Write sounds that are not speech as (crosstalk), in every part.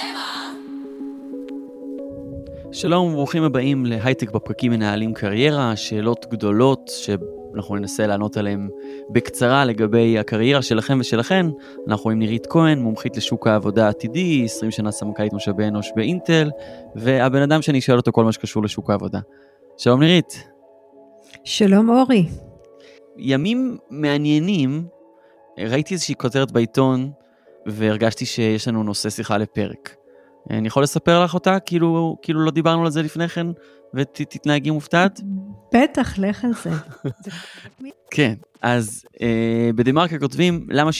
שמע? שלום וברוכים הבאים להייטק בפרקים מנהלים קריירה, שאלות גדולות שאנחנו ננסה לענות עליהן בקצרה לגבי הקריירה שלכם ושלכן. אנחנו עם נירית כהן, מומחית לשוק העבודה העתידי, 20 שנה סמנכ"לית משאבי אנוש באינטל, והבן אדם שאני שואל אותו כל מה שקשור לשוק העבודה. שלום נירית. שלום אורי. ימים מעניינים, ראיתי איזושהי כותרת בעיתון והרגשתי שיש לנו נושא שיחה לפרק. אני יכול לספר לך אותה? כאילו, כאילו לא דיברנו על זה לפני כן, ותתנהגי מופתעת? בטח, לך על זה. כן, אז אה, בדה-מרקר כותבים למה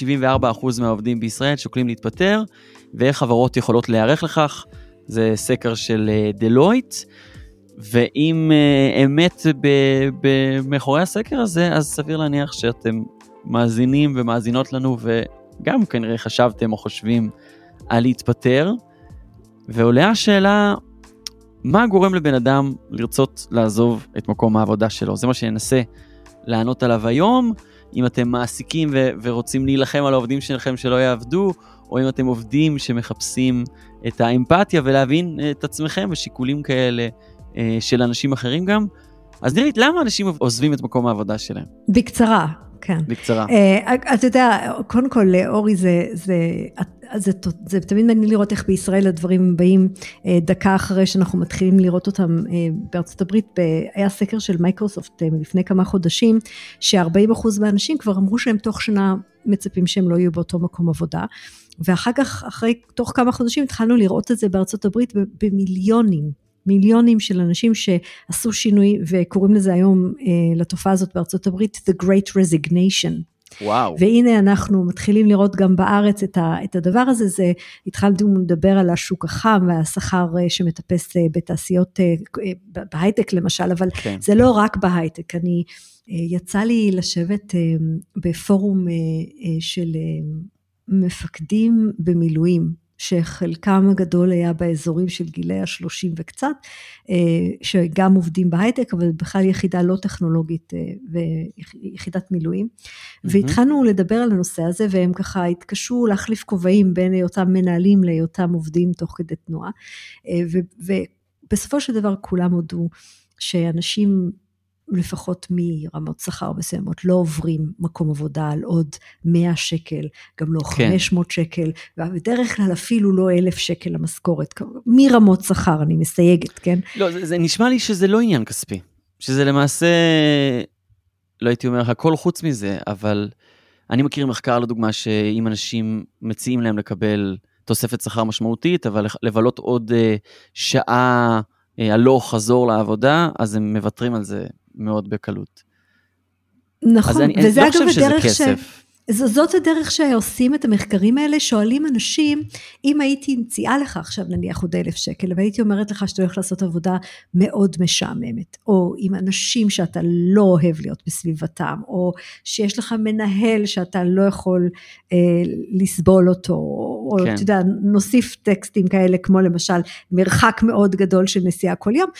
74% מהעובדים בישראל שוקלים להתפטר, ואיך חברות יכולות להיערך לכך. זה סקר של אה, דלויט, ואם אה, אמת מאחורי הסקר הזה, אז סביר להניח שאתם מאזינים ומאזינות לנו, וגם כנראה חשבתם או חושבים על להתפטר. ועולה השאלה, מה גורם לבן אדם לרצות לעזוב את מקום העבודה שלו? זה מה שננסה לענות עליו היום. אם אתם מעסיקים ו- ורוצים להילחם על העובדים שלכם שלא יעבדו, או אם אתם עובדים שמחפשים את האמפתיה ולהבין את עצמכם ושיקולים כאלה אה, של אנשים אחרים גם. אז נראית, למה אנשים עוזבים את מקום העבודה שלהם? בקצרה, כן. בקצרה. Uh, אתה יודע, קודם כל, אורי, זה, זה, זה, זה, זה תמיד מעניין לראות איך בישראל הדברים באים uh, דקה אחרי שאנחנו מתחילים לראות אותם uh, בארצות הברית. היה סקר של מייקרוסופט uh, לפני כמה חודשים, ש-40% מהאנשים כבר אמרו שהם תוך שנה מצפים שהם לא יהיו באותו מקום עבודה. ואחר כך, אחרי, תוך כמה חודשים התחלנו לראות את זה בארצות הברית במיליונים. מיליונים של אנשים שעשו שינוי וקוראים לזה היום אה, לתופעה הזאת בארצות הברית The Great Resignation. וואו. והנה אנחנו מתחילים לראות גם בארץ את, ה, את הדבר הזה, זה התחלנו לדבר על השוק החם והשכר אה, שמטפס אה, בתעשיות, אה, בהייטק למשל, אבל כן. זה לא רק בהייטק, אני, יצא לי לשבת בפורום של מפקדים במילואים. שחלקם הגדול היה באזורים של גילי השלושים וקצת, אה, שגם עובדים בהייטק, אבל בכלל יחידה לא טכנולוגית אה, ויחידת מילואים. Mm-hmm. והתחלנו לדבר על הנושא הזה, והם ככה התקשו להחליף כובעים בין היותם מנהלים להיותם עובדים תוך כדי תנועה. אה, ובסופו של דבר כולם הודו שאנשים לפחות מרמות שכר מסוימות, לא עוברים מקום עבודה על עוד 100 שקל, גם לא כן. 500 שקל, ובדרך כלל אפילו לא 1,000 שקל למשכורת, מרמות שכר, אני מסייגת, כן? לא, זה, זה נשמע לי שזה לא עניין כספי, שזה למעשה, לא הייתי אומר הכל חוץ מזה, אבל אני מכיר מחקר לדוגמה, שאם אנשים מציעים להם לקבל תוספת שכר משמעותית, אבל לבלות עוד uh, שעה אה, הלוך חזור לעבודה, אז הם מוותרים על זה מאוד בקלות. נכון, אני, וזה אני אגב לא הדרך ש... כסף. זאת הדרך שעושים את המחקרים האלה, שואלים אנשים, אם הייתי מציעה לך עכשיו נניח עוד אלף שקל, והייתי אומרת לך שאתה הולך לעשות עבודה מאוד משעממת, או עם אנשים שאתה לא אוהב להיות בסביבתם, או שיש לך מנהל שאתה לא יכול אה, לסבול אותו, או כן. אתה יודע, נוסיף טקסטים כאלה כמו למשל מרחק מאוד גדול של נסיעה כל יום,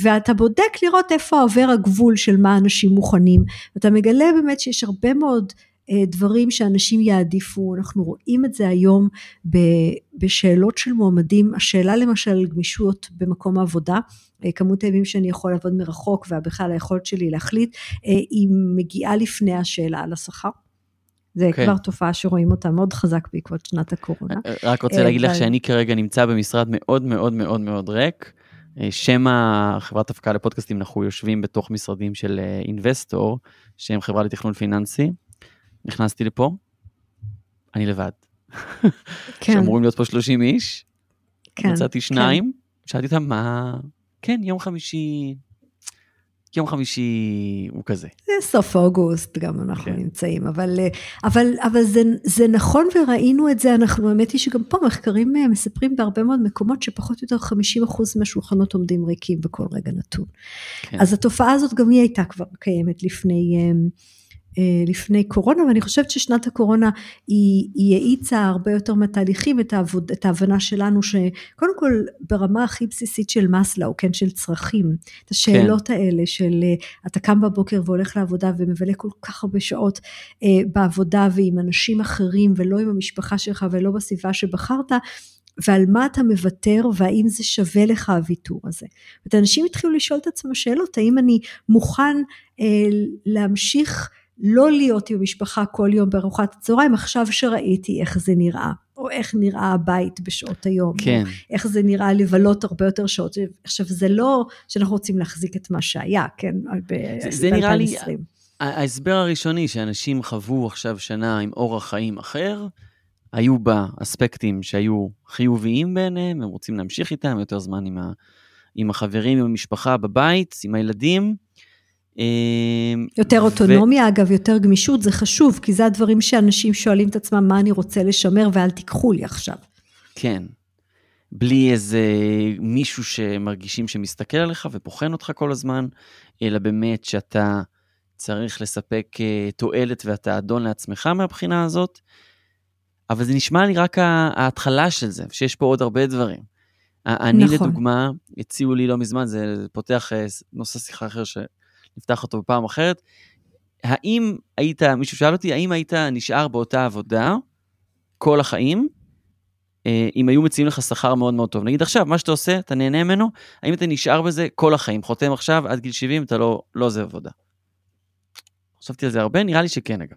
ואתה בודק לראות איפה עובר הגבול של מה אנשים מוכנים, ואתה מגלה באמת שיש הרבה מאוד אה, דברים שאנשים יעדיפו, אנחנו רואים את זה היום בשאלות של מועמדים, השאלה למשל על גמישות במקום העבודה, אה, כמות הימים שאני יכול לעבוד מרחוק ובכלל היכולת שלי להחליט, אה, היא מגיעה לפני השאלה על השכר. זה okay. אוקיי. כבר תופעה שרואים אותה מאוד חזק בעקבות שנת הקורונה. רק רוצה להגיד לך שאני כרגע נמצא במשרד מאוד מאוד מאוד מאוד ריק. שם החברת הפקה לפודקאסטים, אנחנו יושבים בתוך משרדים של אינבסטור, שהם חברה לתכנון פיננסי. נכנסתי לפה, אני לבד. כן. שאמורים להיות פה 30 איש, כן, מצאתי כן. שניים, כן. שאלתי אותם מה, כן, יום חמישי, יום חמישי הוא כזה. זה סוף אוגוסט גם אנחנו כן. נמצאים, אבל, אבל, אבל זה, זה נכון וראינו את זה, אנחנו, האמת היא שגם פה מחקרים אה, מספרים בהרבה מאוד מקומות שפחות או יותר 50% מהשולחנות עומדים ריקים בכל רגע נתון. כן. אז התופעה הזאת גם היא הייתה כבר קיימת לפני... אה, לפני קורונה, ואני חושבת ששנת הקורונה היא, היא האיצה הרבה יותר מהתהליכים, את, העבוד, את ההבנה שלנו שקודם כל ברמה הכי בסיסית של מסלאו, כן, של צרכים, את השאלות כן. האלה של אה, אתה קם בבוקר והולך לעבודה ומבלה כל כך הרבה שעות אה, בעבודה ועם אנשים אחרים ולא עם המשפחה שלך ולא בסביבה שבחרת, ועל מה אתה מוותר והאם זה שווה לך הוויתור הזה. זאת אנשים התחילו לשאול את עצמם שאלות, האם אני מוכן אה, להמשיך לא להיות עם המשפחה כל יום בארוחת הצהריים, עכשיו שראיתי איך זה נראה, או איך נראה הבית בשעות היום, כן. או איך זה נראה לבלות הרבה יותר שעות. עכשיו, זה לא שאנחנו רוצים להחזיק את מה שהיה, כן, ב-2020. זה, זה נראה לי, ההסבר הראשוני שאנשים חוו עכשיו שנה עם אורח חיים אחר, היו בה אספקטים שהיו חיוביים בעיניהם, הם רוצים להמשיך איתם יותר זמן עם, ה, עם החברים, עם המשפחה בבית, עם הילדים. אמ, יותר אוטונומיה, ו... אגב, יותר גמישות, זה חשוב, כי זה הדברים שאנשים שואלים את עצמם, מה אני רוצה לשמר ואל תיקחו לי עכשיו. כן. בלי איזה מישהו שמרגישים שמסתכל עליך ובוחן אותך כל הזמן, אלא באמת שאתה צריך לספק אה, תועלת ואתה אדון לעצמך מהבחינה הזאת. אבל זה נשמע לי רק ההתחלה של זה, שיש פה עוד הרבה דברים. אני נכון. לדוגמה, הציעו לי לא מזמן, זה פותח אה, נושא שיחה אחר שנפתח אותו בפעם אחרת. האם היית, מישהו שאל אותי, האם היית נשאר באותה עבודה כל החיים, אה, אם היו מציעים לך שכר מאוד מאוד טוב? נגיד עכשיו, מה שאתה עושה, אתה נהנה ממנו, האם אתה נשאר בזה כל החיים, חותם עכשיו עד גיל 70, אתה לא, לא עוזב עבודה. חשבתי על זה הרבה, נראה לי שכן אגב.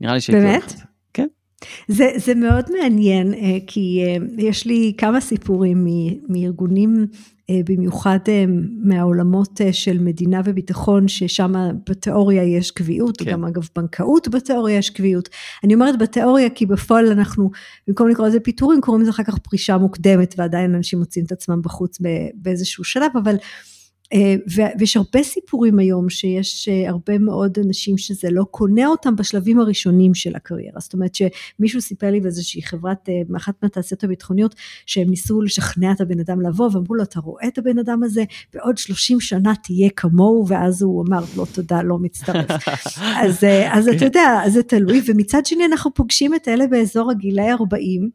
נראה לי שהייתי באמת? כן. זה, זה מאוד מעניין, אה, כי אה, יש לי כמה סיפורים מארגונים, במיוחד מהעולמות של מדינה וביטחון, ששם בתיאוריה יש קביעות, כן. גם אגב בנקאות בתיאוריה יש קביעות. אני אומרת בתיאוריה כי בפועל אנחנו, במקום לקרוא לזה פיטורים, קוראים לזה אחר כך פרישה מוקדמת, ועדיין אנשים מוצאים את עצמם בחוץ באיזשהו שלב, אבל אה, ויש הרבה סיפורים היום שיש אה, הרבה מאוד אנשים שזה לא קונה אותם בשלבים הראשונים של הקריירה. זאת אומרת שמישהו סיפר לי באיזושהי חברת, אה, מאחת מהתעשיות הביטחוניות, שהם ניסו לשכנע את הבן אדם לבוא ואמרו לו, אתה רואה את הבן אדם הזה, בעוד 30 שנה תהיה כמוהו, ואז הוא אמר, לא תודה, לא מצטרף. (laughs) אז, אז אתה יודע, זה תלוי, ומצד שני אנחנו פוגשים את אלה באזור הגילי 40,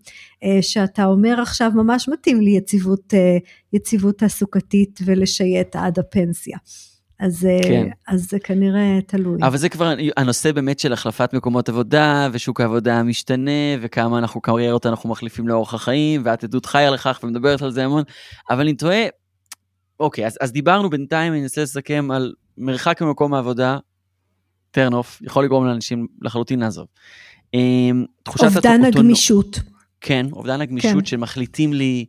שאתה אומר עכשיו ממש מתאים לי יציבות, יציבות תעסוקתית ולשייט עד הפנסיה. אז, כן. אז זה כנראה תלוי. אבל זה כבר הנושא באמת של החלפת מקומות עבודה, ושוק העבודה משתנה, וכמה אנחנו קריירות אנחנו מחליפים לאורך החיים, ואת עדות חיה לכך ומדברת על זה המון, אבל אני תוהה, אוקיי, אז, אז דיברנו בינתיים, אני אנסה לסכם על מרחק ממקום העבודה, טרנוף, יכול לגרום לאנשים לחלוטין לעזוב. אמ, אובדן הגמישות. כן, אובדן הגמישות כן. שמחליטים לי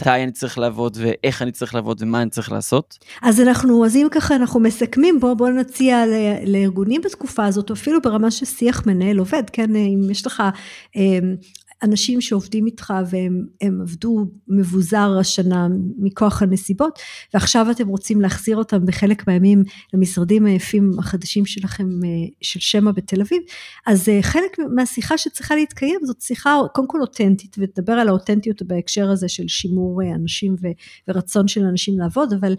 מתי אני צריך לעבוד ואיך אני צריך לעבוד ומה אני צריך לעשות. אז אנחנו, אז אם ככה אנחנו מסכמים, בואו בוא נציע לארגונים בתקופה הזאת, אפילו ברמה של שיח מנהל עובד, כן, אם יש לך אמ, אנשים שעובדים איתך והם עבדו מבוזר השנה מכוח הנסיבות, ועכשיו אתם רוצים להחזיר אותם בחלק מהימים למשרדים היפים החדשים שלכם, אה, של שמע בתל אביב, אז אה, חלק מהשיחה שצריכה להתקיים זאת שיחה קודם כל אותנטית, ותדבר על האותנטיות בהקשר הזה של שימור אה, אנשים ורצון של אנשים לעבוד, אבל,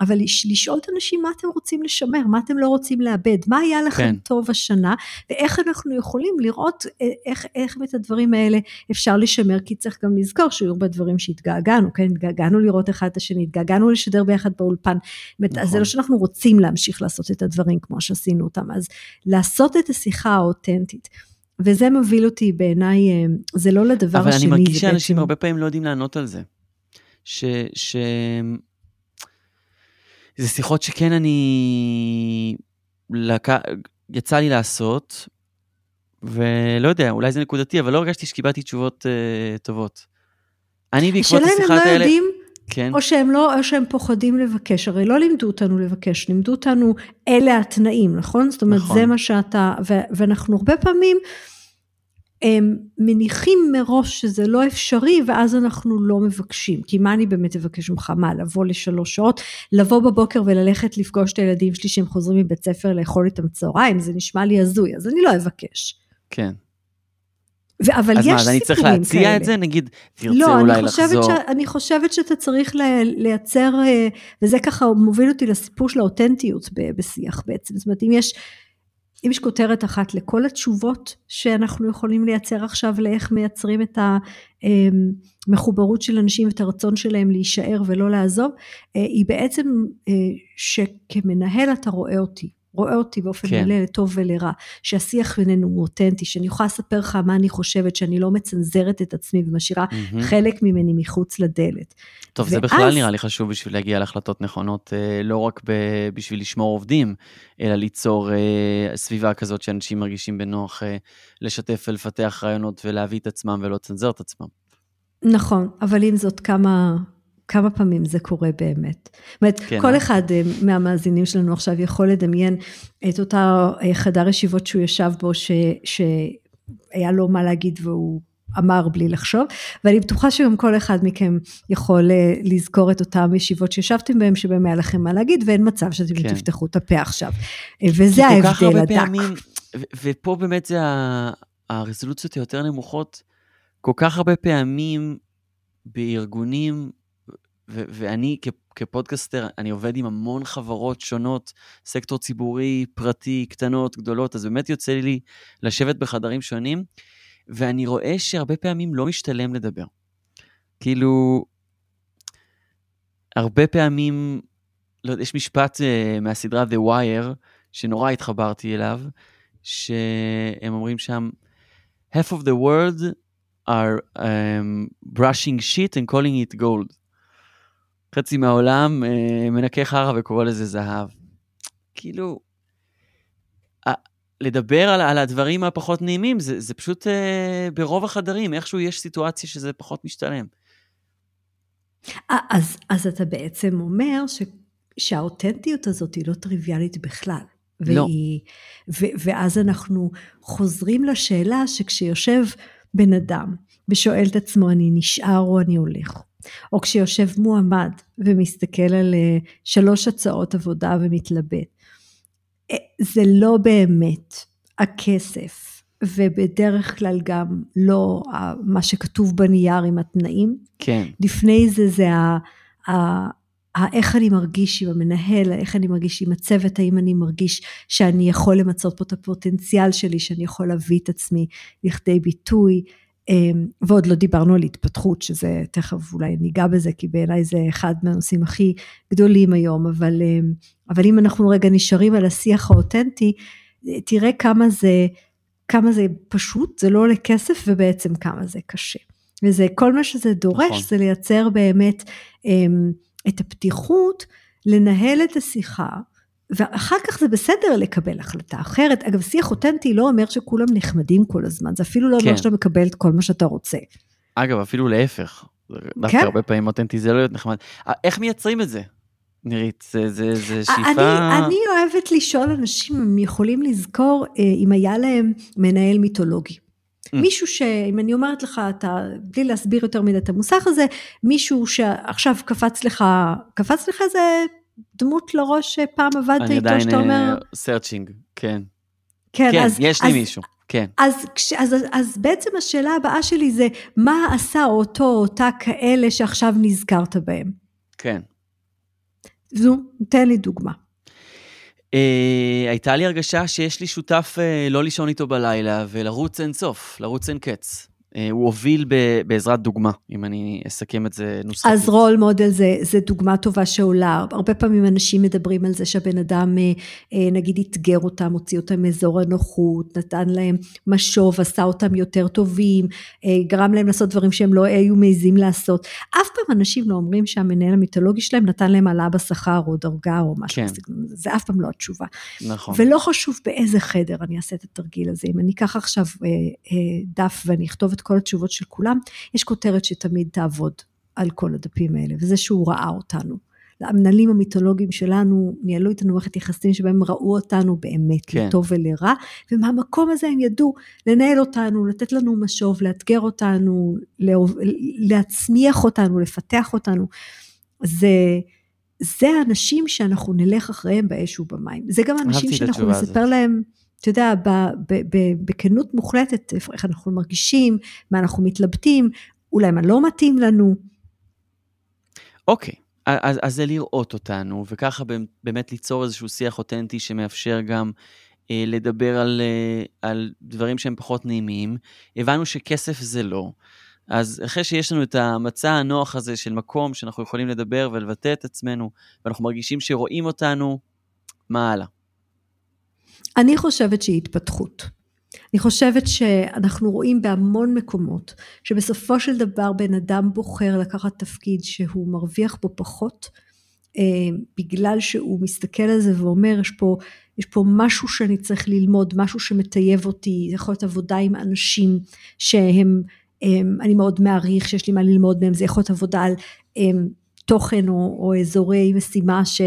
אבל לשאול את אנשים מה אתם רוצים לשמר, מה אתם לא רוצים לאבד, מה היה לכם כן. טוב השנה, ואיך אנחנו יכולים לראות איך, איך את הדברים הדברים האלה אפשר לשמר, כי צריך גם לזכור שהיו הרבה דברים שהתגעגענו, כן, התגעגענו לראות אחד את השני, התגעגענו לשדר ביחד באולפן, נכון. אז זה לא שאנחנו רוצים להמשיך לעשות את הדברים כמו שעשינו אותם, אז לעשות את השיחה האותנטית. וזה מוביל אותי בעיניי, אה, זה לא לדבר אבל השני. אבל אני מרגיש שאנשים בעצם... הרבה פעמים לא יודעים לענות על זה. ש... ש... זה שיחות שכן אני... לק... יצא לי לעשות, ולא יודע, אולי זה נקודתי, אבל לא הרגשתי שקיבלתי תשובות uh, טובות. אני בעקבות השיחת האלה... השאלה אם הם לא יודעים, כן. או שהם לא, או שהם פוחדים לבקש, הרי לא לימדו אותנו לבקש, לימדו אותנו אלה התנאים, נכון? זאת אומרת, נכון. זה מה שאתה, ו- ואנחנו הרבה פעמים הם מניחים מראש שזה לא אפשרי, ואז אנחנו לא מבקשים. כי מה אני באמת אבקש ממך? מה, לבוא לשלוש שעות? לבוא בבוקר וללכת לפגוש את הילדים שלי שהם חוזרים מבית ספר לאכול איתם צהריים? זה נשמע לי הזוי, אז אני לא אבקש. כן. ו- אבל יש סיפורים כאלה. אז מה, אני צריך להציע כאלה. את זה? נגיד, תרצה לא, אולי אני לחזור. ש... אני חושבת שאתה צריך לייצר, אה, וזה ככה מוביל אותי לסיפור של האותנטיות בשיח בעצם. זאת אומרת, אם יש, אם יש כותרת אחת לכל התשובות שאנחנו יכולים לייצר עכשיו לאיך מייצרים את המחוברות אמ, של אנשים ואת הרצון שלהם להישאר ולא לעזוב, אה, היא בעצם אה, שכמנהל אתה רואה אותי. רואה אותי באופן כן. מלא לטוב ולרע, שהשיח בינינו הוא אותנטי, שאני יכולה לספר לך מה אני חושבת, שאני לא מצנזרת את עצמי ומשאירה mm-hmm. חלק ממני מחוץ לדלת. טוב, ואז... זה בכלל נראה לי חשוב בשביל להגיע להחלטות נכונות, אה, לא רק ב... בשביל לשמור עובדים, אלא ליצור אה, סביבה כזאת שאנשים מרגישים בנוח אה, לשתף ולפתח רעיונות ולהביא את עצמם ולא לצנזר את עצמם. נכון, אבל עם זאת, כמה, כמה פעמים זה קורה באמת. זאת אומרת, כן, כל אחד מהמאזינים שלנו עכשיו יכול לדמיין את אותה חדר ישיבות שהוא ישב בו, ש, שהיה לו מה להגיד והוא אמר בלי לחשוב, ואני בטוחה שגם כל אחד מכם יכול אה, לזכור את אותן ישיבות שישבתם בהן, שבהן היה לכם מה להגיד, ואין מצב שאתם כן. תפתחו את הפה עכשיו. אה, וזה ההבדל הדק. פעמים, ופה באמת זה הרזולוציות היותר נמוכות, כל כך הרבה פעמים בארגונים, ואני כפודקאסטר, אני עובד עם המון חברות שונות, סקטור ציבורי, פרטי, קטנות, גדולות, אז באמת יוצא לי לשבת בחדרים שונים. ואני רואה שהרבה פעמים לא משתלם לדבר. כאילו, הרבה פעמים, לא יודע, יש משפט uh, מהסדרה The Wire, שנורא התחברתי אליו, שהם אומרים שם, half of the world are um, brushing shit and calling it gold. חצי מהעולם uh, מנקה חרא וקורא לזה זהב. כאילו, לדבר על, על הדברים הפחות נעימים, זה, זה פשוט אה, ברוב החדרים, איכשהו יש סיטואציה שזה פחות משתלם. אז, אז אתה בעצם אומר ש, שהאותנטיות הזאת היא לא טריוויאלית בכלל. לא. והיא, ו, ואז אנחנו חוזרים לשאלה שכשיושב בן אדם ושואל את עצמו, אני נשאר או אני הולך, או כשיושב מועמד ומסתכל על אה, שלוש הצעות עבודה ומתלבט, זה לא באמת הכסף, ובדרך כלל גם לא מה שכתוב בנייר עם התנאים. כן. לפני זה זה ה... ה איך אני מרגיש עם המנהל, איך אני מרגיש עם הצוות, האם אני מרגיש שאני יכול למצות פה את הפוטנציאל שלי, שאני יכול להביא את עצמי לכדי ביטוי, ועוד לא דיברנו על התפתחות, שזה תכף אולי ניגע בזה, כי בעיניי זה אחד מהנושאים הכי גדולים היום, אבל, אמ, אבל אם אנחנו רגע נשארים על השיח האותנטי, תראה כמה זה, כמה זה פשוט, זה לא עולה כסף, ובעצם כמה זה קשה. וזה, כל מה שזה דורש, נכון. זה לייצר באמת אמ, את הפתיחות, לנהל את השיחה, ואחר כך זה בסדר לקבל החלטה אחרת. אגב, שיח אותנטי לא אומר שכולם נחמדים כל הזמן, זה אפילו לא אומר כן. שאתה מקבל את כל מה שאתה רוצה. אגב, אפילו להפך. דווקא כן? הרבה פעמים אותנטי זה לא להיות נחמד. איך מייצרים את זה? נירית, זה, זה, זה שאיפה... אני, אני אוהבת לשאול אנשים אם יכולים לזכור אה, אם היה להם מנהל מיתולוגי. Mm. מישהו שאם אני אומרת לך, אתה, בלי להסביר יותר מדי את המוסך הזה, מישהו שעכשיו קפץ לך, קפץ לך איזה דמות לראש שפעם עבדת איתו, שאתה אומר... אני עדיין סרצ'ינג, כן. כן, כן אז, יש לי אז, מישהו, כן. אז, אז, אז, אז בעצם השאלה הבאה שלי זה, מה עשה אותו או אותה כאלה שעכשיו נזכרת בהם? כן. זו, תן לי דוגמה. Uh, הייתה לי הרגשה שיש לי שותף uh, לא לישון איתו בלילה ולרוץ אין סוף, לרוץ אין קץ. אה, הוא הוביל בעזרת דוגמה, אם אני אסכם את זה נוסחית. אז רול מודל זה, זה דוגמה טובה שעולה. הרבה פעמים אנשים מדברים על זה שהבן אדם, אה, אה, נגיד, אתגר אותם, הוציא אותם מאזור הנוחות, נתן להם משוב, עשה אותם יותר טובים, גרם להם לעשות דברים שהם לא היו מעזים לעשות. אף פעם אנשים לא אומרים שהמנהל המיתולוגי שלהם נתן להם העלאה בשכר או דרגה או משהו כן. בסגנון הזה. זה אף פעם לא התשובה. נכון. ולא חשוב באיזה חדר אני אעשה את התרגיל הזה. אם אני אקח עכשיו דף ואני אכתוב את כל התשובות של כולם, יש כותרת שתמיד תעבוד על כל הדפים האלה, וזה שהוא ראה אותנו. המנהלים המיתולוגיים שלנו ניהלו איתנו מערכת יחסים שבהם ראו אותנו באמת, כן. לטוב ולרע, ומהמקום הזה הם ידעו לנהל אותנו, לתת לנו משוב, לאתגר אותנו, להצמיח אותנו, לפתח אותנו. זה, זה האנשים שאנחנו נלך אחריהם באש ובמים. זה גם אנשים שאנחנו נספר להם, אתה יודע, בכנות מוחלטת, איך אנחנו מרגישים, מה אנחנו מתלבטים, אולי מה לא מתאים לנו. אוקיי, אז, אז זה לראות אותנו, וככה באמת ליצור איזשהו שיח אותנטי שמאפשר גם אה, לדבר על, אה, על דברים שהם פחות נעימים. הבנו שכסף זה לא. אז אחרי שיש לנו את המצע הנוח הזה של מקום שאנחנו יכולים לדבר ולבטא את עצמנו, ואנחנו מרגישים שרואים אותנו, מה הלאה? אני חושבת שהיא התפתחות. אני חושבת שאנחנו רואים בהמון מקומות שבסופו של דבר בן אדם בוחר לקחת תפקיד שהוא מרוויח בו פחות אה, בגלל שהוא מסתכל על זה ואומר יש פה, יש פה משהו שאני צריך ללמוד, משהו שמטייב אותי, זה יכול להיות עבודה עם אנשים שהם, הם, אני מאוד מעריך שיש לי מה ללמוד מהם, זה יכול להיות עבודה על הם, תוכן או, או אזורי משימה ש,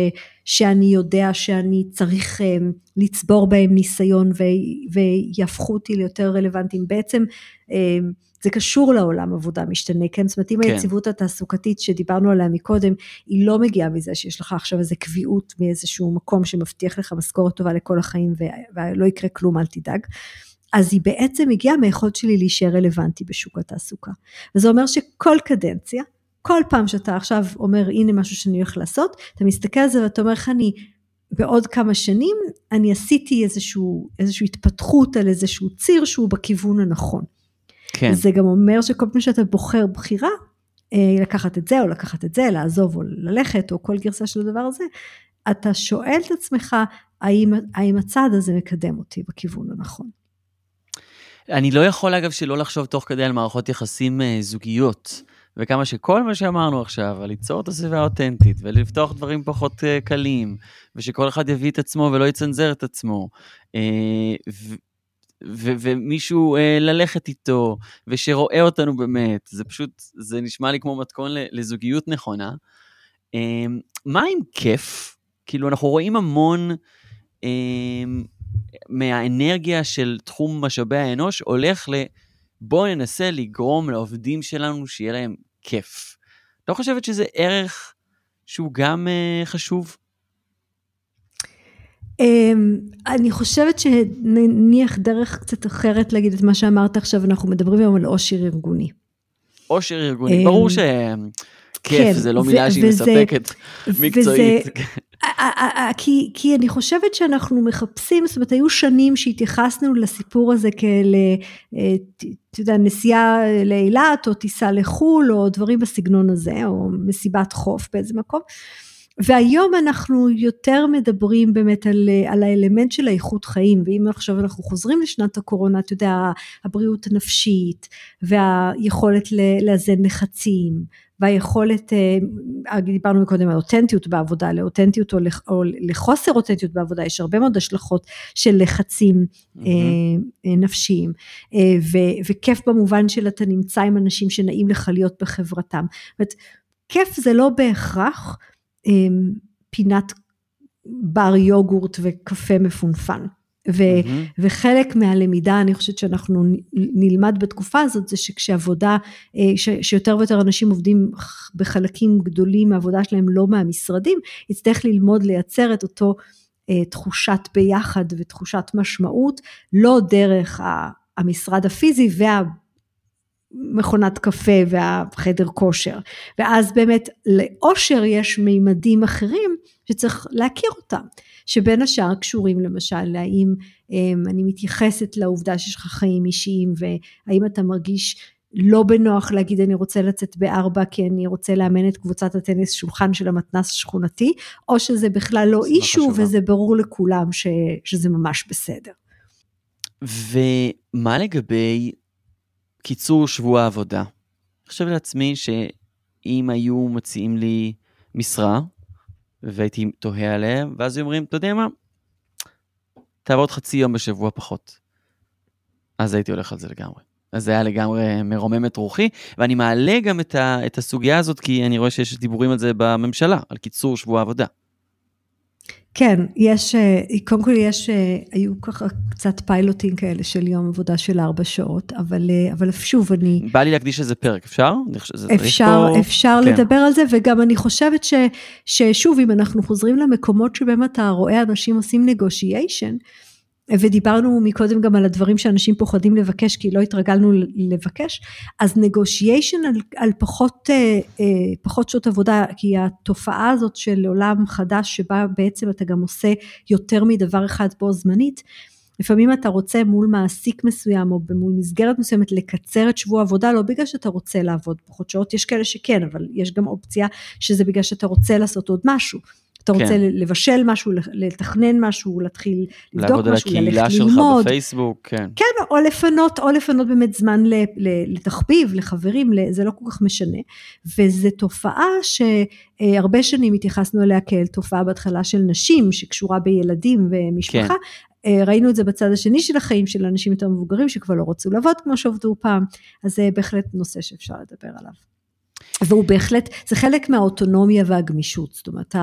שאני יודע שאני צריך הם, לצבור בהם ניסיון ו, ויהפכו אותי ליותר רלוונטיים. בעצם הם, זה קשור לעולם עבודה משתנה, כן? זאת אומרת, אם כן. היציבות התעסוקתית שדיברנו עליה מקודם, היא לא מגיעה מזה שיש לך עכשיו איזה קביעות מאיזשהו מקום שמבטיח לך משכורת טובה לכל החיים ולא יקרה כלום, אל תדאג. אז היא בעצם הגיעה מהיכולת שלי להישאר רלוונטי בשוק התעסוקה. וזה אומר שכל קדנציה, כל פעם שאתה עכשיו אומר, הנה משהו שאני הולך לעשות, אתה מסתכל על זה ואתה אומר איך אני בעוד כמה שנים, אני עשיתי איזשהו, איזושהי התפתחות על איזשהו ציר שהוא בכיוון הנכון. כן. זה גם אומר שכל פעם שאתה בוחר בחירה, אה, לקחת את זה או לקחת את זה, לעזוב או ללכת, או כל גרסה של הדבר הזה, אתה שואל את עצמך, האם, האם הצעד הזה מקדם אותי בכיוון הנכון. אני לא יכול אגב שלא לחשוב תוך כדי על מערכות יחסים אה, זוגיות, וכמה שכל מה שאמרנו עכשיו, על ליצור את הסביבה האותנטית, ולפתוח דברים פחות uh, קלים, ושכל אחד יביא את עצמו ולא יצנזר את עצמו, uh, ו- ומישהו אה, ללכת איתו, ושרואה אותנו באמת, זה פשוט, זה נשמע לי כמו מתכון לזוגיות נכונה. אה, מה עם כיף? כאילו, אנחנו רואים המון אה, מהאנרגיה של תחום משאבי האנוש הולך ל... בואו ננסה לגרום לעובדים שלנו שיהיה להם כיף. לא חושבת שזה ערך שהוא גם אה, חשוב? אמ, אני חושבת שנניח דרך קצת אחרת להגיד את מה שאמרת עכשיו, אנחנו מדברים היום על עושר ארגוני. עושר ארגוני, ברור אמ, שכיף כן, זה לא מילה שהיא מספקת מקצועית. כי, כי אני חושבת שאנחנו מחפשים, זאת אומרת, היו שנים שהתייחסנו לסיפור הזה כאל, אה, אתה יודע, נסיעה לאילת, או טיסה לחו"ל, או דברים בסגנון הזה, או מסיבת חוף באיזה מקום. והיום אנחנו יותר מדברים באמת על, על האלמנט של האיכות חיים, ואם עכשיו אנחנו חוזרים לשנת הקורונה, אתה יודע, הבריאות הנפשית, והיכולת לאזן לחצים, והיכולת, אה, דיברנו קודם על אותנטיות בעבודה, לאותנטיות או, או לחוסר אותנטיות בעבודה, יש הרבה מאוד השלכות של לחצים mm-hmm. נפשיים, ו, וכיף במובן של אתה נמצא עם אנשים שנעים לך להיות בחברתם. זאת אומרת, כיף זה לא בהכרח פינת בר יוגורט וקפה מפונפן. ו, mm-hmm. וחלק מהלמידה, אני חושבת שאנחנו נלמד בתקופה הזאת, זה שכשעבודה, אה, ש, שיותר ויותר אנשים עובדים בחלקים גדולים מהעבודה שלהם, לא מהמשרדים, יצטרך ללמוד לייצר את אותו אה, תחושת ביחד ותחושת משמעות, לא דרך המשרד הפיזי וה... מכונת קפה והחדר כושר. ואז באמת לאושר יש מימדים אחרים שצריך להכיר אותם, שבין השאר קשורים למשל להאם אמ, אני מתייחסת לעובדה שיש לך חיים אישיים והאם אתה מרגיש לא בנוח להגיד אני רוצה לצאת בארבע כי אני רוצה לאמן את קבוצת הטניס שולחן של המתנס השכונתי, או שזה בכלל לא אישו וזה ברור לכולם ש, שזה ממש בסדר. ומה לגבי קיצור שבוע העבודה. אני חושב לעצמי שאם היו מציעים לי משרה, והייתי תוהה עליהם, ואז היו אומרים, אתה יודע מה, תעבוד חצי יום בשבוע פחות. אז הייתי הולך על זה לגמרי. אז זה היה לגמרי מרומם את רוחי, ואני מעלה גם את, ה, את הסוגיה הזאת, כי אני רואה שיש דיבורים על זה בממשלה, על קיצור שבוע העבודה. כן, יש, אה, קודם כל יש, אה, היו ככה קצת פיילוטים כאלה של יום עבודה של ארבע שעות, אבל, אה, אבל שוב, אני... בא לי להקדיש איזה פרק, אפשר? אפשר, פה... אפשר כן. לדבר על זה, וגם אני חושבת ש, ששוב, אם אנחנו חוזרים למקומות שבהם אתה רואה אנשים עושים negotiation, ודיברנו מקודם גם על הדברים שאנשים פוחדים לבקש כי לא התרגלנו לבקש, אז נגושיישן על, על פחות, אה, אה, פחות שעות עבודה, כי התופעה הזאת של עולם חדש שבה בעצם אתה גם עושה יותר מדבר אחד בו זמנית, לפעמים אתה רוצה מול מעסיק מסוים או מול מסגרת מסוימת לקצר את שבוע העבודה, לא בגלל שאתה רוצה לעבוד פחות שעות, יש כאלה שכן, אבל יש גם אופציה שזה בגלל שאתה רוצה לעשות עוד משהו. אתה רוצה כן. לבשל משהו, לתכנן משהו, להתחיל לבדוק משהו, ללכת ללמוד. לעבוד על הקהילה שלך בפייסבוק, כן. כן, או לפנות, או לפנות באמת זמן לתחביב, לחברים, זה לא כל כך משנה. וזו תופעה שהרבה שנים התייחסנו אליה כאל תופעה בהתחלה של נשים, שקשורה בילדים ומשפחה. כן. ראינו את זה בצד השני של החיים של אנשים יותר מבוגרים שכבר לא רצו לעבוד כמו שעבדו פעם, אז זה בהחלט נושא שאפשר לדבר עליו. והוא בהחלט, זה חלק מהאוטונומיה והגמישות, זאת אומרת,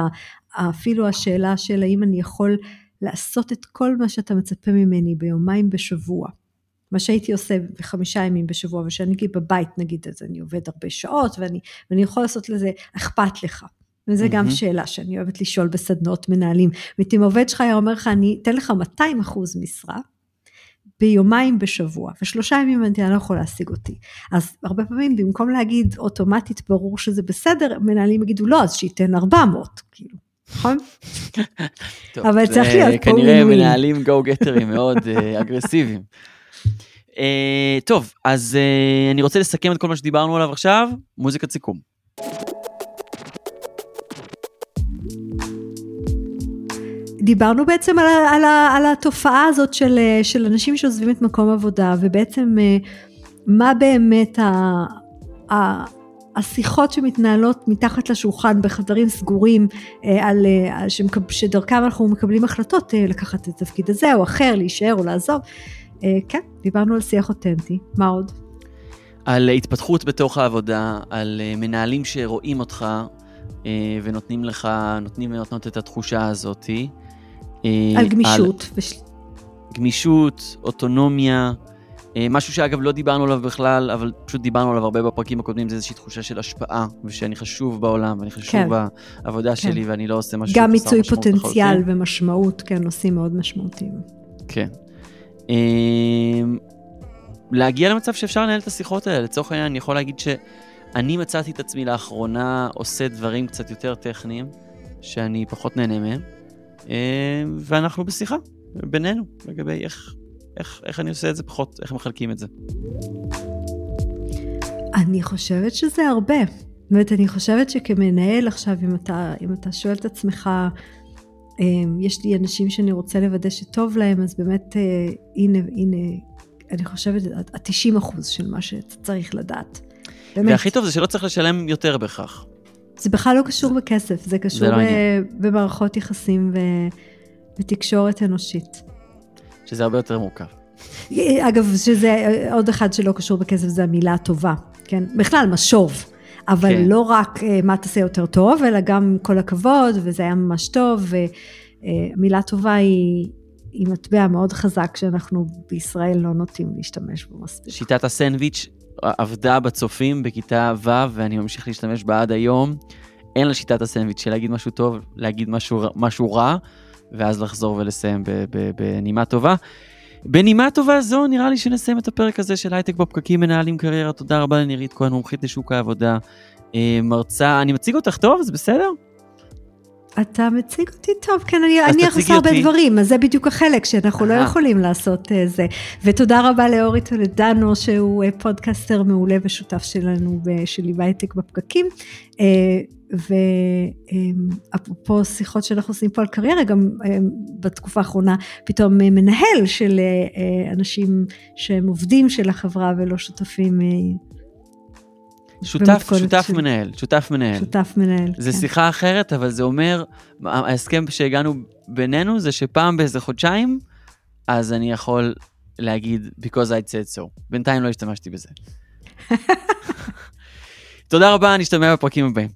אפילו השאלה של האם אני יכול לעשות את כל מה שאתה מצפה ממני ביומיים בשבוע, מה שהייתי עושה בחמישה ימים בשבוע, ושאני בבית נגיד, אז אני עובד הרבה שעות, ואני, ואני יכול לעשות לזה, אכפת לך. וזו mm-hmm. גם שאלה שאני אוהבת לשאול בסדנות מנהלים. ואם עובד שלך היה אומר לך, אני אתן לך 200 אחוז משרה, ביומיים בשבוע, ושלושה ימים אני לא יכול להשיג אותי. אז הרבה פעמים במקום להגיד אוטומטית ברור שזה בסדר, מנהלים יגידו לא, אז שייתן 400, כאילו, נכון? אבל צריך להיות פה ווין כנראה מנהלים גו גטרים מאוד uh, אגרסיביים. Uh, טוב, אז אני רוצה לסכם את כל מה שדיברנו עליו עכשיו, מוזיקת סיכום. דיברנו בעצם על, על, על התופעה הזאת של, של אנשים שעוזבים את מקום עבודה, ובעצם אה, מה באמת ה, ה, השיחות שמתנהלות מתחת לשולחן בחדרים סגורים, אה, על, שמקב, שדרכם אנחנו מקבלים החלטות אה, לקחת את התפקיד הזה או אחר, להישאר או לעזוב. כן, דיברנו על שיח אותנטי, מה עוד? על התפתחות בתוך העבודה, על מנהלים שרואים אותך ונותנים לך, נותנים ונותנות את התחושה הזאתי. אה, על גמישות. על וש... גמישות, אוטונומיה, אה, משהו שאגב לא דיברנו עליו בכלל, אבל פשוט דיברנו עליו הרבה בפרקים הקודמים, זה איזושהי תחושה של השפעה, ושאני חשוב בעולם, ואני חשוב כן. בעבודה כן. שלי, ואני לא עושה משהו גם מיצוי פוטנציאל בחלוטין. ומשמעות, כן, נושאים מאוד משמעותיים. כן. אה, להגיע למצב שאפשר לנהל את השיחות האלה, לצורך העניין אני יכול להגיד שאני מצאתי את עצמי לאחרונה עושה דברים קצת יותר טכניים, שאני פחות נהנה מהם. אה, ואנחנו בשיחה בינינו לגבי איך, איך, איך אני עושה את זה פחות, איך מחלקים את זה. אני חושבת שזה הרבה. זאת אומרת, אני חושבת שכמנהל עכשיו, אם אתה, אם אתה שואל את עצמך, אה, יש לי אנשים שאני רוצה לוודא שטוב להם, אז באמת, אה, הנה, הנה, אני חושבת, ה-90 אחוז של מה שאתה צריך לדעת. באמת. והכי טוב זה שלא צריך לשלם יותר בכך. זה בכלל לא קשור בכסף, זה קשור זה לא במערכות יחסים ו... ותקשורת אנושית. שזה הרבה יותר מורכב. אגב, שזה עוד אחד שלא קשור בכסף, זה המילה הטובה, כן? בכלל, משוב. אבל כן. לא רק אה, מה תעשה יותר טוב, אלא גם כל הכבוד, וזה היה ממש טוב, ומילה טובה היא, היא מטבע מאוד חזק שאנחנו בישראל לא נוטים להשתמש בו מספיק. שיטת הסנדוויץ' עבדה בצופים בכיתה ו' ואני ממשיך להשתמש בה עד היום. אין לה שיטת הסנדוויץ' של להגיד משהו טוב, להגיד משהו, משהו רע, ואז לחזור ולסיים בנימה טובה. בנימה טובה זו נראה לי שנסיים את הפרק הזה של הייטק בפקקים מנהלים קריירה. תודה רבה לנירית כהן, מומחית לשוק העבודה. אה, מרצה, אני מציג אותך טוב? זה בסדר? אתה מציג אותי טוב, כן, אני, אני עושה הרבה דברים, אז זה בדיוק החלק שאנחנו לא יכולים לעשות uh, זה. ותודה רבה לאורי טולדנו, שהוא אה, פודקאסטר מעולה ושותף שלנו, שלי בהייטק בפקקים. אה, ואפרופו אמ, שיחות שאנחנו עושים פה על קריירה, גם בתקופה האחרונה פתאום מנהל של אנשים שהם עובדים של החברה ולא שותפים שותף, שותף של... מנהל, שותף מנהל. שותף מנהל, זה כן. שיחה אחרת, אבל זה אומר, ההסכם שהגענו בינינו זה שפעם באיזה חודשיים, אז אני יכול להגיד because I said so. בינתיים לא השתמשתי בזה. (laughs) תודה רבה, נשתמע בפרקים הבאים.